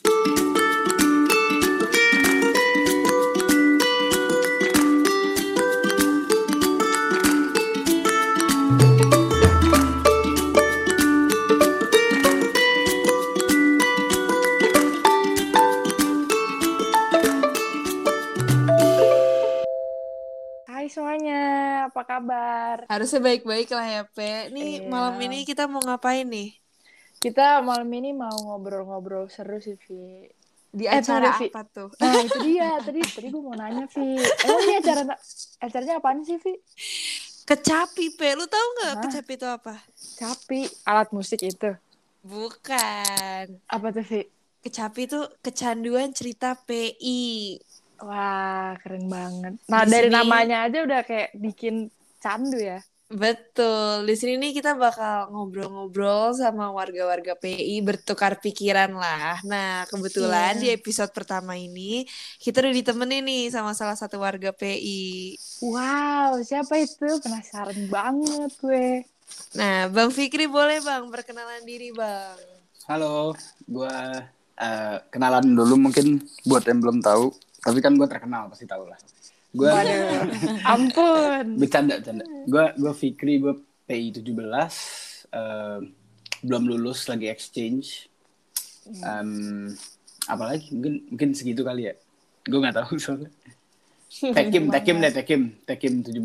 Hai semuanya, apa kabar? Harusnya baik-baik lah ya, Pe. Nih Iya. malam ini kita mau ngapain nih? Kita malam ini mau ngobrol-ngobrol seru sih, Vi. Di Eh, acara Vi. apa tuh? Nah, itu dia. Tadi tadi gue mau nanya, Vi. Emang ini acara acaranya apaan sih, Vi? Kecapi, Pe. Lu tahu nggak Hah? kecapi itu apa? Capi, alat musik itu. Bukan. Apa tuh, Vi? Kecapi itu kecanduan cerita PI. Wah, keren banget. Nah, Di dari sini- namanya aja udah kayak bikin candu ya. Betul. Di sini nih kita bakal ngobrol-ngobrol sama warga-warga PI bertukar pikiran lah. Nah, kebetulan Iya. di episode pertama ini kita udah ditemenin nih sama salah satu warga PI. Wow, siapa itu? Penasaran banget gue. Nah, Bang Fikri boleh Bang perkenalan diri Bang. Halo, gua eh, kenalan dulu mungkin buat yang belum tahu, tapi kan gua terkenal pasti tahu lah. Gua Waduh, ampun. bercanda, bercanda. Gua gua Fikri, gua PI 17 eh, belum lulus lagi exchange. Em, apalagi mungkin mungkin segitu kali ya. Gua nggak tahu soalnya. Tekim, Tekim deh, Tekim, Tekim 17.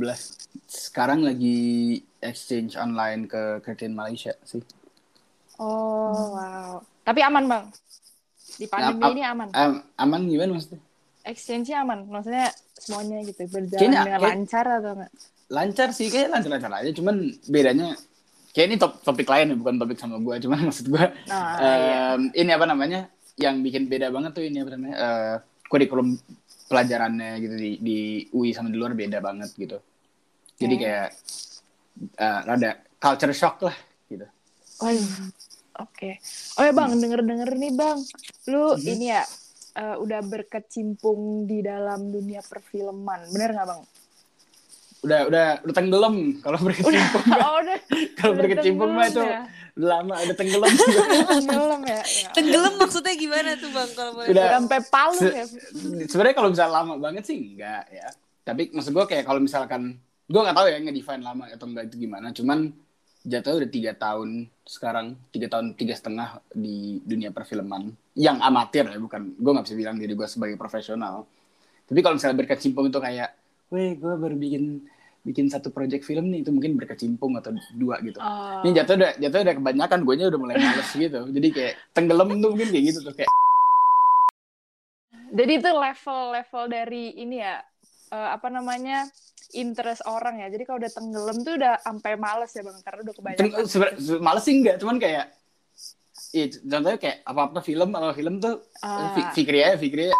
Sekarang lagi exchange online ke Curtin Malaysia sih. Oh, wow. Tapi aman, Bang. Di pandemi Am- ini aman. Am- aman gimana maksudnya? Exchange-nya aman. Maksudnya semuanya gitu berjalan Kayaknya- dengan kayak- lancar atau enggak? lancar sih kayak lancar-lancar aja cuman bedanya kayak ini top topik lain ya bukan topik sama gue cuman maksud gue Nah, iya. em, ini apa namanya yang bikin beda banget tuh ini apa namanya eh, kurikulum pelajarannya gitu di di UI sama di luar beda banget gitu jadi Oke. kayak eh, rada culture shock lah gitu Oh, iya. Oke. Oh ya Bang, denger-denger nih Bang, lu Mhm. ini ya eh, udah berkecimpung di dalam dunia perfilman, bener nggak Bang? udah udah udah tenggelam kalau berkecimpung oh, udah. kalau udah berkecimpung mah itu tenggelam udah lama udah tenggelam Tenggelam ya. ya. Tenggelam maksudnya gimana tuh Bang kalau boleh? Udah. Sampai Palu Se- ya. sebenarnya kalau misalnya lama banget sih enggak ya tapi maksud gue kayak kalau misalkan gue nggak tahu ya ngedefine lama atau enggak itu gimana cuman jatuhnya udah tiga tahun sekarang tiga tahun tiga setengah di dunia perfilman. Yang amatir ya bukan. Gue nggak bisa bilang diri gue sebagai profesional. Tapi kalau misalnya berkecimpung itu kayak weh gue baru bikin bikin satu project film nih itu mungkin berkecimpung atau dua gitu. Oh. ini jatuh udah jatuh udah kebanyakan gue udah mulai males gitu. Jadi kayak tenggelam tuh mungkin kayak gitu tuh kayak. Jadi itu level-level dari ini ya, eh, apa namanya, interest orang ya. Jadi kalau udah tenggelam tuh udah sampai males ya Bang, karena udah kebanyakan. Sebe- se- males sih enggak cuman kayak Iya, contohnya kayak apa-apa film atau film tuh Ah. Fi- Fikri aja, Fikri aja.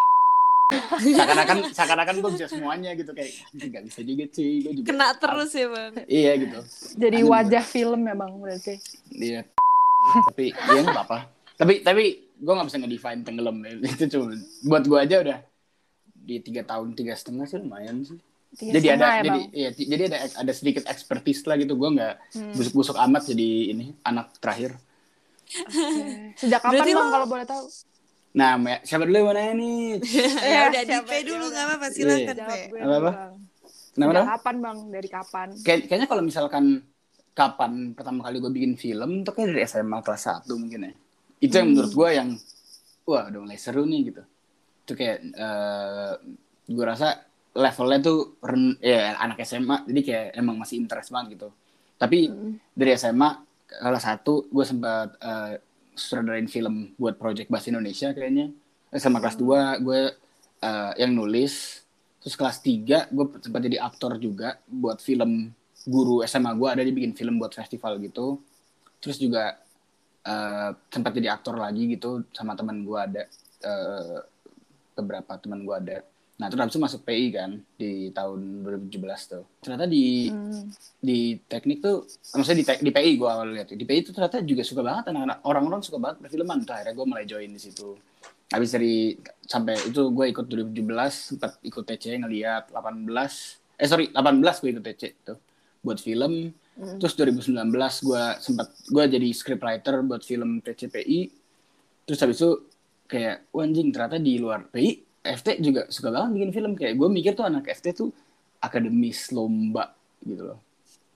seakan-akan seakan-akan gue bisa semuanya gitu kayak nggak bisa juga sih gue juga Kena terus ya Bang. iya gitu Jadi Aduh. wajah film ya Bang berarti. iya tapi iya nggak apa-apa tapi tapi gue nggak bisa ngedefine tenggelam itu cuma buat gue aja udah di tiga tahun tiga setengah sih lumayan sih Tiga jadi ada ya, jadi iya ti- jadi ada ada sedikit expertise lah gitu gue nggak Hmm. busuk-busuk amat jadi ini anak terakhir Oke. Sejak kapan Berarti Bang lo- kalau boleh tahu? nah siapa dulu yang mau nanya nih ya udah di siapa- P dulu ya nggak apa-apa silakan gue Apa-apa? dulu, Bang. kenapa Sejak kapan Bang? Dari kapan? Kayak, kayaknya kalau misalkan kapan pertama kali gue bikin film tuh kayak dari SMA kelas 1 mungkin ya. Itu yang Hmm. menurut gue yang wah udah mulai seru nih gitu. Itu kayak eh gue rasa levelnya tuh ren- ya anak SMA jadi kayak emang masih interest banget gitu. Tapi Hmm. dari SMA kelas 1 gue sempat eh, sutradarain film buat project bahasa Indonesia kayaknya. Eh, Sama kelas 2 gue eh, yang nulis terus kelas 3 gue sempat jadi aktor juga buat film guru SMA gue ada dibikin film buat festival gitu terus juga eh, sempat jadi aktor lagi gitu sama teman gue ada eh, beberapa teman gue ada nah terus habis itu masuk PI kan di tahun 2017 tuh. Ternyata di Hmm. di teknik tuh maksudnya di, te- di PI gue awal lihat di PI itu ternyata juga suka banget anak-anak orang-orang suka banget perfilman. Tuh akhirnya gue mulai join di situ. Habis dari sampai itu gue ikut 2017 sempat ikut TC ngeliat 18 eh sorry 18 gue ikut TC tuh buat film. Hmm. terus 2019 gue sempat gue jadi scriptwriter buat film TCPI terus habis itu kayak "Wah, anjing ternyata di luar PI FT juga suka banget bikin film. Kayak gue mikir tuh anak FT tuh akademis lomba gitu loh.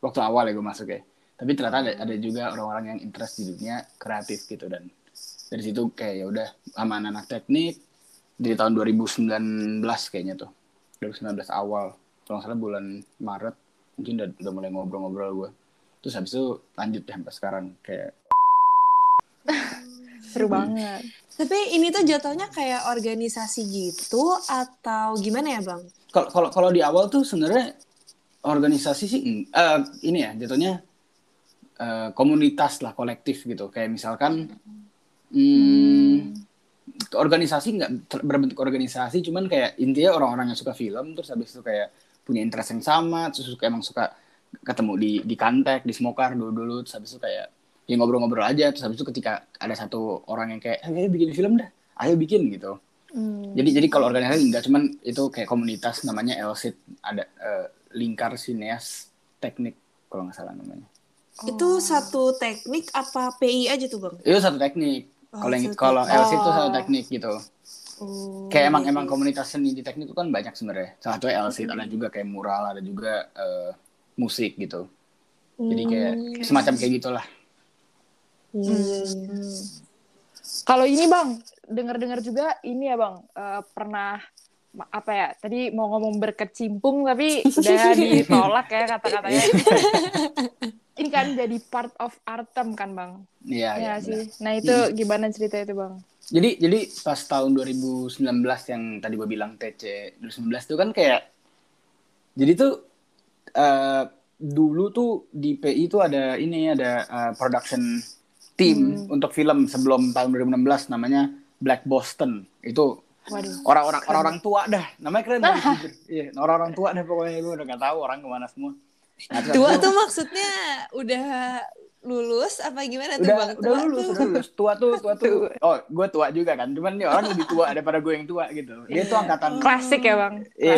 Waktu awal ya gue masuk ya. Tapi ternyata ada, ada juga orang-orang yang interest di dunia kreatif gitu. Dan dari situ kayak ya udah sama anak-anak teknik di tahun 2019 kayaknya tuh. 2019 awal. Kalau salah bulan Maret mungkin udah, udah mulai ngobrol-ngobrol gue terus habis itu lanjut deh sampai sekarang kayak Seru banget. Tapi ini tuh jatuhnya kayak organisasi gitu atau gimana ya bang? kalau kalau kalau di awal tuh sebenarnya organisasi sih eh, ini ya jatuhnya eh, komunitas lah kolektif gitu kayak misalkan hmm, organisasi nggak berbentuk organisasi cuman kayak intinya orang-orang yang suka film terus habis itu kayak punya interest yang sama terus suka emang suka ketemu di di kantek di smokar dulu dulu terus habis itu kayak ya ngobrol-ngobrol aja terus habis itu ketika ada satu orang yang kayak "Eh, ayo bikin film dah ayo bikin gitu Hmm. jadi jadi kalau organisasi enggak cuman itu kayak komunitas namanya LSIT ada eh, lingkar sineas teknik kalau nggak salah namanya. Itu satu teknik apa PI aja tuh bang? Itu satu teknik. Oh, kalau yang satu kalau. LSIT itu satu Oh. teknik gitu. Oh, Kayak emang gitu. emang komunitas seni di teknik itu kan banyak sebenarnya. Salah satunya LSIT ada juga kayak mural, ada juga eh, musik gitu. Jadi kayak Hmm. semacam kayak gitulah. Iya, iya, iya. Hmm. Kalau ini bang, dengar-dengar juga ini ya bang, eh, pernah apa ya? Tadi mau ngomong berkecimpung tapi udah ditolak ya kata-katanya. ini kan jadi part of Artem kan bang? Iya, Iya iya. sih. benar. Nah itu gimana cerita itu bang? Jadi jadi pas tahun 2019 yang tadi gue bilang TC 2019 itu kan kayak jadi tuh eh, dulu tuh di PI tuh ada ini ada eh, production team untuk film sebelum tahun 2016 namanya Black Boston. Itu Waduh. orang-orang orang-orang tua dah. Namanya keren banget. jujur. Iya, orang-orang tua dah pokoknya gue udah gak tahu orang ke mana semua. Nah, Tua tuh maksudnya udah lulus apa gimana tuh udah bang? udah Tua lulus tuh. udah lulus tua tuh tua tuh oh gue tua juga kan cuman nih orang lebih tua daripada gue yang tua gitu dia tuh angkatan Klasik ya bang? Iya,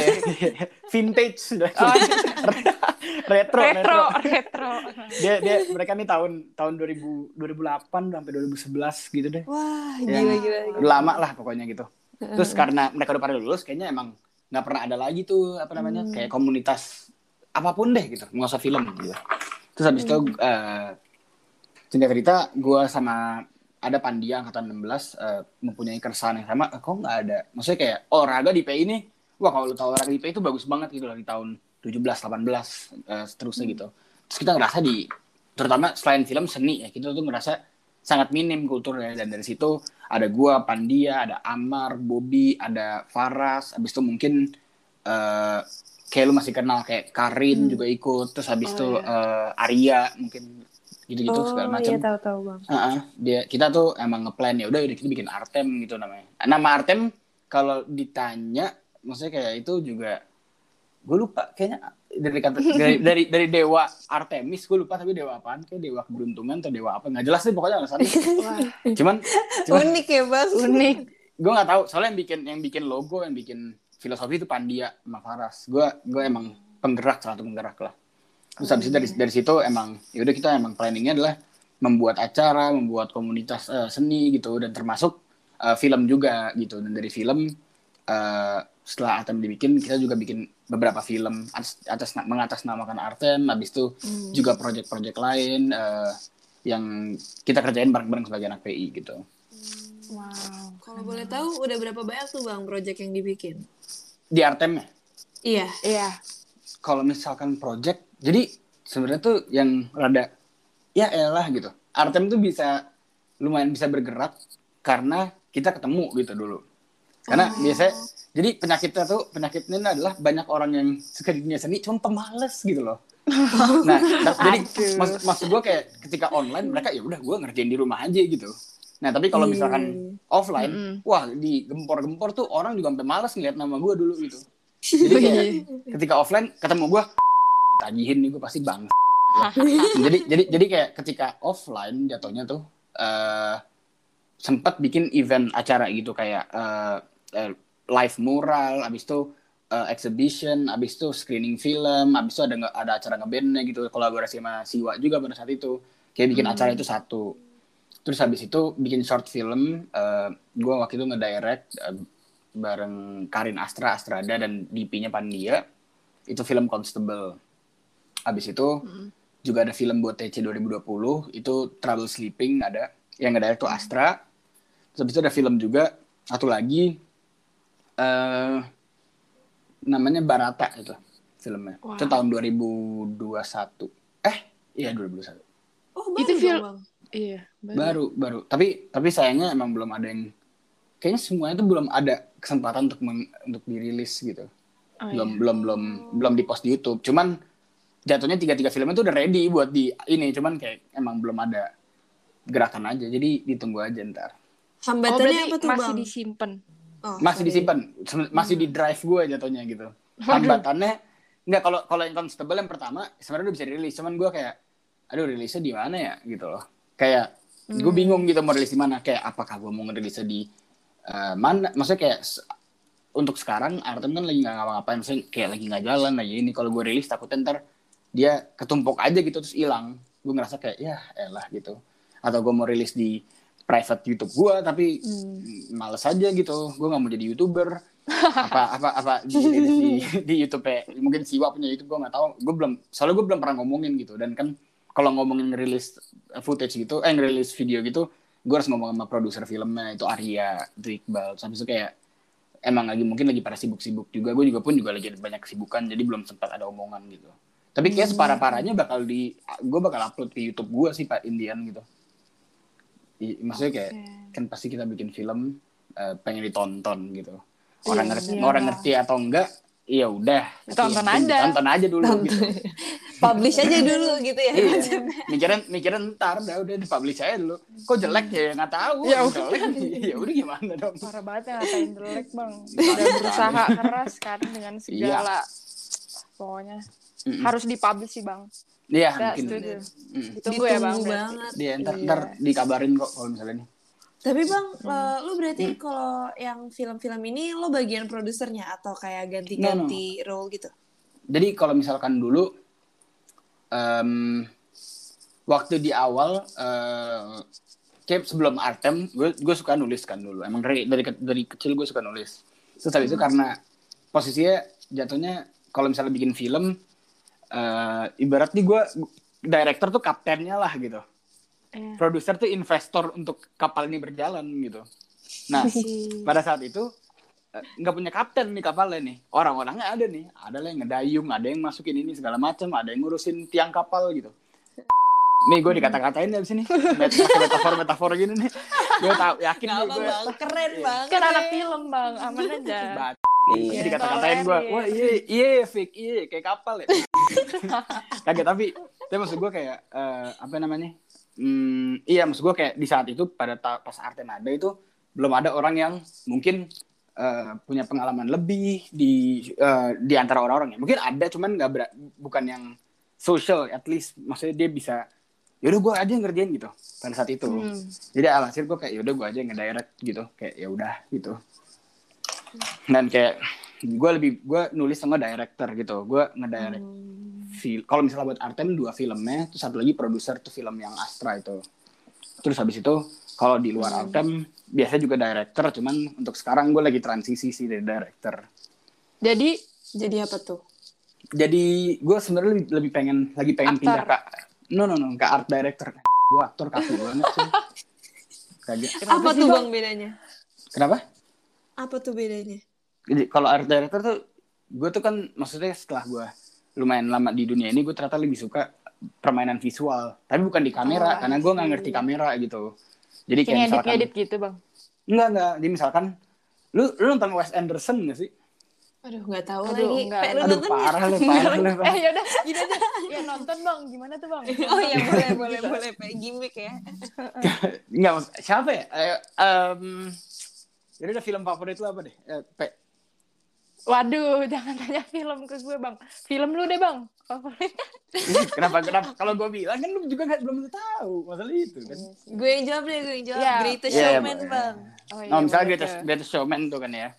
vintage sudah. Oh, retro, retro, retro, retro. Dia dia mereka nih tahun tahun 2000 2008 sampai 2011 gitu deh. Wah Ya. gila gila. gila. Lama lah pokoknya gitu. Terus karena mereka udah pada lulus kayaknya emang nggak pernah ada lagi tuh apa namanya kayak komunitas apa pun deh gitu, nggak usah film gitu. Terus habis itu eh, singkat cerita gue sama ada Pandia angkatan 16 eh, mempunyai keresahan yang sama, kok nggak ada? Maksudnya kayak olahraga di PI ini, wah kalau lu tahu olahraga di PI itu bagus banget gitu loh di tahun 17, 18, eh, seterusnya gitu. Terus kita ngerasa di, terutama selain film seni ya, kita tuh ngerasa sangat minim kulturnya dan dari situ ada gua, Pandia, ada Amar, Bobby, ada Faras, habis itu mungkin eh kayak lu masih kenal kayak Karin juga ikut, terus habis Oh, itu iya. eh, Arya mungkin gitu-gitu oh segala macam. iya tahu tahu bang. Heeh, dia kita tuh emang ngeplan ya udah udah kita bikin Artem gitu namanya. Nama Artem kalau ditanya maksudnya kayak itu juga gue lupa kayaknya dari kata dari dari, dari dewa Artemis gue lupa tapi dewa apaan kayak dewa keberuntungan atau dewa apa nggak jelas sih pokoknya alasannya. Cuman cuman Unik ya bang. unik. gue nggak tahu soalnya yang bikin yang bikin logo yang bikin filosofi itu Pandia sama Faras. Gue gue emang penggerak salah satu penggerak lah. Terus habis itu dari dari situ emang ya udah kita emang planningnya adalah membuat acara, membuat komunitas eh, seni gitu dan termasuk eh, film juga gitu dan dari film eh, setelah Artem dibikin kita juga bikin beberapa film atas, atas mengatasnamakan Artem habis itu juga project-project lain eh, yang kita kerjain bareng-bareng sebagai anak PI gitu. Wow. Kalau boleh tahu udah berapa banyak tuh bang project yang dibikin? Di Artem ya Iya. Iya. kalau misalkan project jadi sebenarnya tuh yang rada ya elah gitu. Artem tuh bisa lumayan bisa bergerak karena kita ketemu gitu dulu. Karena biasanya jadi penyakitnya tuh penyakitnya adalah banyak orang yang suka dunia seni cuma pemalas gitu loh. Nah da- jadi maksud, maksud gue kayak ketika online mereka ya udah gue ngerjain di rumah aja gitu. Nah tapi kalau misalkan offline Mm-mm. wah di gempor-gempor tuh orang juga sampai males ngeliat nama gue dulu gitu. Jadi kayak ketika offline ketemu gue tagihin nih gue pasti bang jadi jadi jadi kayak ketika offline jatuhnya tuh eh sempat bikin event acara gitu kayak eh, eh, live mural abis itu eh, exhibition abis itu screening film abis itu ada ada acara ngebandnya gitu kolaborasi sama Siwa juga pada saat itu. Kayak bikin acara itu satu. Terus habis itu bikin short film eh gue waktu itu ngedirect eh, bareng Karin Astra Astrada dan DP-nya Pandia itu film Constable habis itu juga ada film buat TC 2020 itu Trouble Sleeping ada yang ngedirect tuh Astra. Terus habis itu ada film juga satu lagi eh namanya Barata itu filmnya. Wah. itu tahun 2021 eh iya 2021 Oh, Itu baru fil- dong, Bang. Iya, baru. baru baru. Tapi tapi sayangnya emang belum ada yang kayaknya semuanya tuh belum ada kesempatan untuk untuk dirilis gitu. Oh, belum iya. belum belum belum di post di YouTube. Cuman jatuhnya tiga tiga filmnya tuh udah ready buat di ini cuman kayak emang belum ada gerakan aja jadi ditunggu aja ntar. Oh, Hambatannya berarti apa tuh, masih Bang? disimpan. Oh, masih sorry. disimpan. Masih di drive gue jatuhnya gitu. Hambatannya nggak kalau kalau yang constable yang pertama sebenarnya udah bisa rilis cuman gue kayak aduh rilisnya di mana ya? Gitu loh. Kayak gue bingung gitu mau rilis di mana. Kayak apakah gue mau ngerilisnya di eh, mana? Maksudnya kayak untuk sekarang Artem kan lagi nggak ngapa-ngapain. Maksudnya kayak lagi nggak jalan lagi ini. Kalau gue rilis takutnya ntar dia ketumpuk aja gitu terus hilang. Gue ngerasa kayak ya elah gitu. Atau gue mau rilis di private YouTube gue tapi males aja gitu. Gue nggak mau jadi youtuber. Apa apa apa di di, di, di YouTube ya? Mungkin Siwa punya YouTube gue nggak tahu. Gue belum soalnya gue belum pernah ngomongin gitu. Dan kan kalau ngomongin ngerilis footage gitu eh ngerilis video gitu gue harus ngomong sama produser filmnya itu Arya itu Iqbal sampai itu kayak emang lagi mungkin lagi pada sibuk-sibuk juga. Gue juga pun juga lagi banyak kesibukan jadi belum sempat ada omongan gitu tapi kayak separah parahnya bakal di gue bakal upload ke YouTube gue sih pak Indian gitu. I- maksudnya kayak kan pasti kita bikin film eh, pengen ditonton gitu. Orang Iya, ngerti iya. orang ngerti atau enggak iya udah. Tonton penting aja. tonton aja dulu gitu. Publish aja dulu gitu ya. iya. Mikirin mikirin ntar udah udah dipublish aja dulu. Kok jelek ya? Nggak tahu Ya jelek ya udah gimana dong? Parah banget ya ngatain jelek bang. Udah berusaha keras kan dengan segala pokoknya Mm-mm. harus dipublish sih bang. iya Ya, mungkin setuju. Mm. Ditunggu ya bang. Ditunggu berarti. banget. dia ntar, Iya. ntar dikabarin kok kalau misalnya nih Tapi Bang, Hmm. eh, lu berarti kalau yang film-film ini lo bagian produsernya atau kayak ganti-ganti role gitu? jadi kalau misalkan dulu em, waktu di awal eh, kayak sebelum Artem gue gue suka nulis kan dulu emang dari dari ke- dari kecil gue suka nulis terus habis itu karena posisinya jatuhnya kalau misalnya bikin film eh ibarat nih gue director tuh kaptennya lah gitu. Iya. produser tuh investor untuk kapal ini berjalan gitu. Nah pada saat itu eh, nggak punya kapten nih kapalnya nih. Orang-orangnya ada nih. Ada yang ngedayung ada yang masukin ini segala macam ada yang ngurusin tiang kapal gitu. Nih gue dikata-katain di sini metafor metafor gini nih. Gue tau yakin Gak nih apa gue Bang, keren banget. Kan anak film bang, aman aja. Iya, dikata-katain gue tolerir. wah iya iya fake iya kayak kapal ya. Kaget tapi tapi maksud gue kayak eh, apa namanya hmm, iya maksud gue kayak di saat itu pada ta- pas Arten ada itu belum ada orang yang mungkin eh, punya pengalaman lebih di eh, di antara orang-orang ya. Mungkin ada cuman nggak ber- bukan yang social at least. Maksudnya dia bisa yaudah gue aja yang ngerjain gitu pada saat itu. Hmm. jadi alhasil gue kayak yaudah gue aja yang ngedirect gitu. Kayak ya udah gitu dan kayak gue lebih gue nulis sama director gitu gue ngedirect film kalau misalnya buat Artem dua filmnya terus satu lagi produser tuh film yang Astra itu terus habis itu kalau di luar Artem biasanya juga director cuman untuk sekarang gue lagi transisi sih dari director Jadi Jadi apa tuh? jadi gue sebenarnya lebih, lebih pengen lagi pengen Aktor. pindah ke no no no ke art director gue aktor kaku banget sih Kagak. apa tuh Bang? Bang bedanya? kenapa Apa tuh bedanya? Jadi kalau art director tuh gue tuh kan maksudnya setelah gue lumayan lama di dunia ini gue ternyata lebih suka permainan visual tapi bukan di kamera Oh, karena gue nggak ngerti kamera gitu jadi kayak kayak misalkan ngedit-ngedit gitu bang. enggak enggak jadi misalkan lu lu nonton Wes Anderson gak sih Aduh, nggak tahu Aduh, lagi. enggak. Lu aduh nonton ya? parah lu parah lu Eh yaudah gini aja. Ya nonton bang, gimana tuh bang? Oh iya boleh boleh boleh Pe gimmick ya. Enggak, siapa ya? Eh, em, jadi udah film favorit lu apa deh? Eh, Pe. Waduh, jangan tanya film ke gue bang. Film lu deh bang. Favorit. kenapa kenapa? Kalau gue bilang kan lu juga nggak belum tahu masalah itu kan. Gue yang jawab deh, gue yang jawab. Iya. Greatest Iya, Showman, boleh. Bang. Oh, Nah, misalnya Greatest, tuh. Greatest Showman tuh kan ya.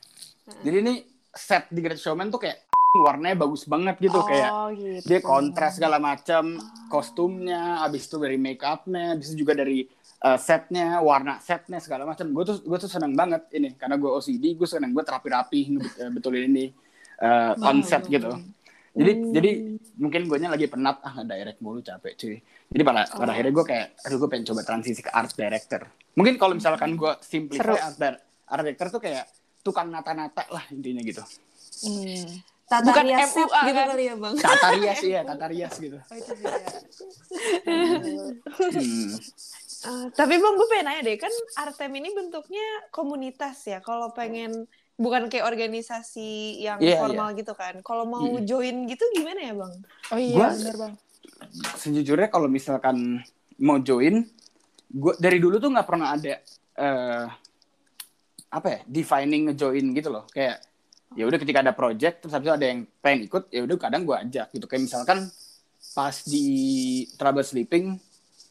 Jadi ini set di Greatest Showman tuh kayak warnanya bagus banget gitu oh, kayak gitu. dia kontras segala macam kostumnya, habis itu dari make upnya, habis itu juga dari eh, setnya, warna setnya segala macam. Gue tuh gue tuh seneng banget ini karena gue OCD, gue seneng gue terapi-rapi eh, betulin ini eh, konsep gitu. Jadi jadi mungkin gue lagi penat ah nge-direct mulu capek cuy. Jadi pada pada akhirnya gue kayak aduh gue pengen coba transisi ke art director. Mungkin kalau misalkan gue simplify art, art director tuh kayak tukang nata-nata lah intinya gitu. Hmm. Tata Bukan rias set MUA gitu kan? kali ya bang. Tata rias iya, tata rias gitu. Oh, itu. Hmm. Eh, tapi bang gue pengen nanya deh kan Artem ini bentuknya komunitas ya. Kalau pengen bukan kayak organisasi yang Iya, formal gitu kan. Kalau mau Mm-mm. join gitu gimana ya bang? Oh iya, Gua- bener bang. Sejujurnya kalau misalkan mau join, gue dari dulu tuh nggak pernah ada eh apa ya defining ngejoin gitu loh. Kayak ya udah ketika ada project terus habis itu ada yang pengen ikut ya udah kadang gue ajak gitu. Kayak misalkan pas di Trouble Sleeping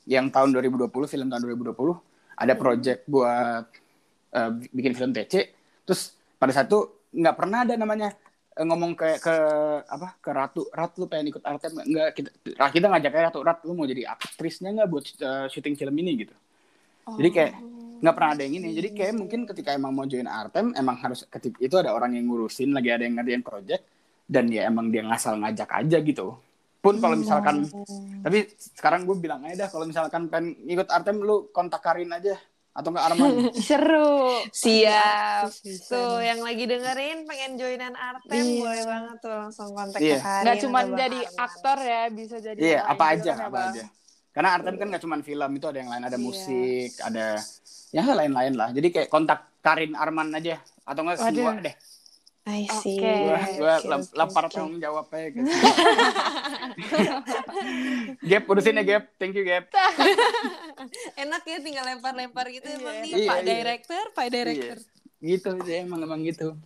yang tahun 2020 film tahun 2020 ada project buat eh, bikin film TC terus pada satu nggak pernah ada namanya eh, ngomong ke ke apa ke Ratu. Rat lu pengen ikut Artem nggak? kita kita ngajaknya Ratu. Rat lu mau jadi aktrisnya nggak buat eh, syuting film ini gitu. Jadi kayak nggak pernah ada yang ini. Jadi kayak mungkin ketika emang mau join Artem emang harus ketika itu ada orang yang ngurusin lagi ada yang ngerjain project dan ya emang dia ngasal ngajak aja gitu pun kalau misalkan tapi sekarang gue bilang aja dah kalau misalkan pengen ikut Artem lu kontak Karin aja atau enggak Arman Seru. Siap. Bisa Tuh yang lagi dengerin pengen joinan Artem Iya. boleh banget tuh langsung kontak Iya. Karin Nggak cuma jadi Arman. aktor ya, bisa jadi Iya, apa aja, kan apa Bang? aja. Karena Artem kan nggak cuma film, itu ada yang lain, ada Iya. musik, ada ya lain-lain lah. Jadi kayak kontak Karin Arman aja atau enggak semua deh. I see. Oke. Gua gua Oke, lem- oke, lempar oke. tanggung jawab aja. Gap, urusin ya Gap. Thank you Gap. Enak ya tinggal lempar-lempar gitu Iya, emang nih iya, Pak iya. Director, Pak Director. Iya. Gitu sih emang emang gitu.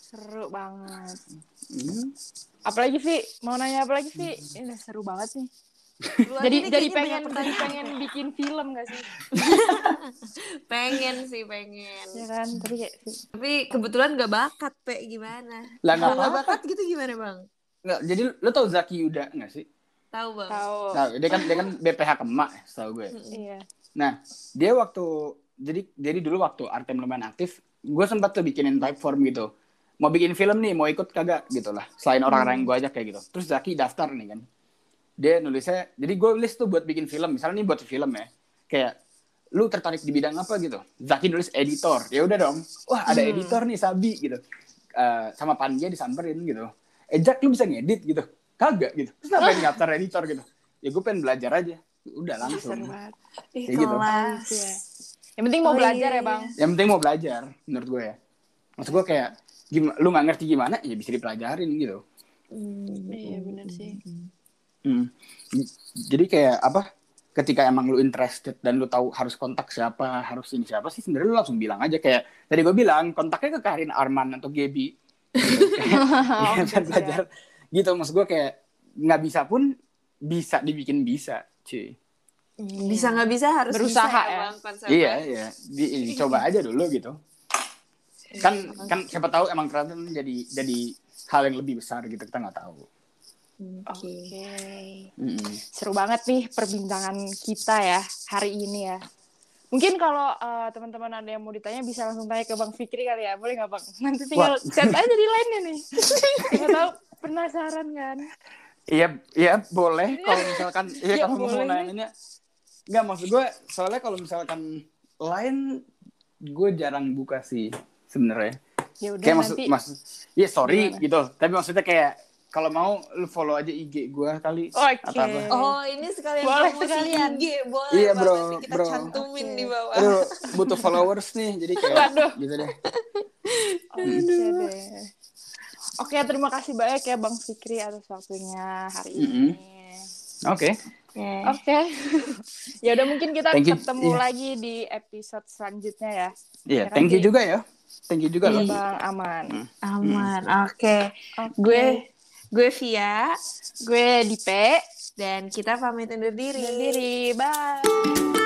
Seru banget. Hmm. Apalagi Vi, mau nanya apa lagi Vi? Ini seru banget nih. Jadi jadi pengen jadi pengen bikin film gak sih? pengen sih pengen. Ya kan, tapi kayak Tapi kebetulan gak bakat, Pe. Gimana? Lah nggak apa-apa. bakat gitu gimana, Bang? Nggak, jadi lo tau Zaki Yuda nggak sih? Tahu, Bang. tahu. Nah, dia kan dia kan BPH Kemak, ya, setahu gue. Iya. Nah, dia waktu jadi jadi dulu waktu Artem lumayan aktif, gue sempat tuh bikinin type form gitu. Mau bikin film nih, mau ikut kagak gitu lah. Selain orang-orang yang gue ajak kayak gitu. Terus Zaki daftar nih kan. Dia nulisnya, jadi gue list tuh buat bikin film. Misalnya nih buat film ya. Kayak, lu tertarik di bidang apa gitu? Zaki nulis editor. Ya udah dong. Wah ada Hmm. editor nih Sabi gitu. Eh, sama Panja disamperin gitu. Eh Jack lu bisa ngedit gitu. Kagak gitu. Terus ngapain daftar editor gitu? Ya gue pengen belajar aja. Udah langsung. Banget. Ih, Kayak gitu. ya. Yang penting mau Oh, belajar iya, ya, Bang. yang penting mau belajar menurut gue ya maksud gue kayak gimana lu nggak ngerti gimana ya bisa dipelajarin gitu Hmm. Iya, bener sih. Hmm. jadi kayak apa ketika emang lu interested dan lu tahu harus kontak siapa harus ini siapa sih sebenarnya lu langsung bilang aja. Kayak tadi gue bilang kontaknya ke Karin Arman atau Gebi Iya, biar belajar gitu. Maksud gue kayak nggak bisa pun bisa dibikin bisa cuy. Bisa nggak bisa harus Berusaha bisa ya. Bang, iya iya. Di, dicoba aja dulu gitu. Kan kan siapa tahu emang ternyata jadi jadi hal yang lebih besar gitu kita nggak tahu Oke. Oke. Mm-mm. Seru banget nih perbincangan kita ya hari ini ya. Mungkin kalau eh, teman-teman ada yang mau ditanya bisa langsung tanya ke Bang Fikri kali ya. Boleh nggak Bang? Nanti tinggal Wah. chat aja di line-nya nih. Siapa tahu penasaran kan. Iya, iya boleh kalau misalkan iya Ya, kalau mau nanya nggak maksud gue soalnya kalau misalkan lain gue jarang buka sih sebenarnya. Ya udah Kayak maksud nanti. maksud iya sorry Gimana? gitu. Tapi maksudnya kayak kalau mau lu follow aja IG gue kali Oke. atau apa. Oh, ini sekalian Boleh sekalian. IG, boleh Iya, bro, nih kita bro. cantumin Oke. di bawah. Aduh, butuh followers nih jadi kayak Waduh. gitu deh. Oke deh. Oke, terima kasih banyak ya Bang Fikri atas waktunya hari Mm-mm. ini. Oke. Oke. ya udah mungkin kita Thank you. ketemu Iya. lagi di episode selanjutnya ya. Iya, Ya, thank you Randy. juga ya. Thank you juga Iya, loh. Bang, aman. Aman. Oke. Oke. Gue gue Via gue Dipe. dan kita pamit undur diri. Undur diri. Bye.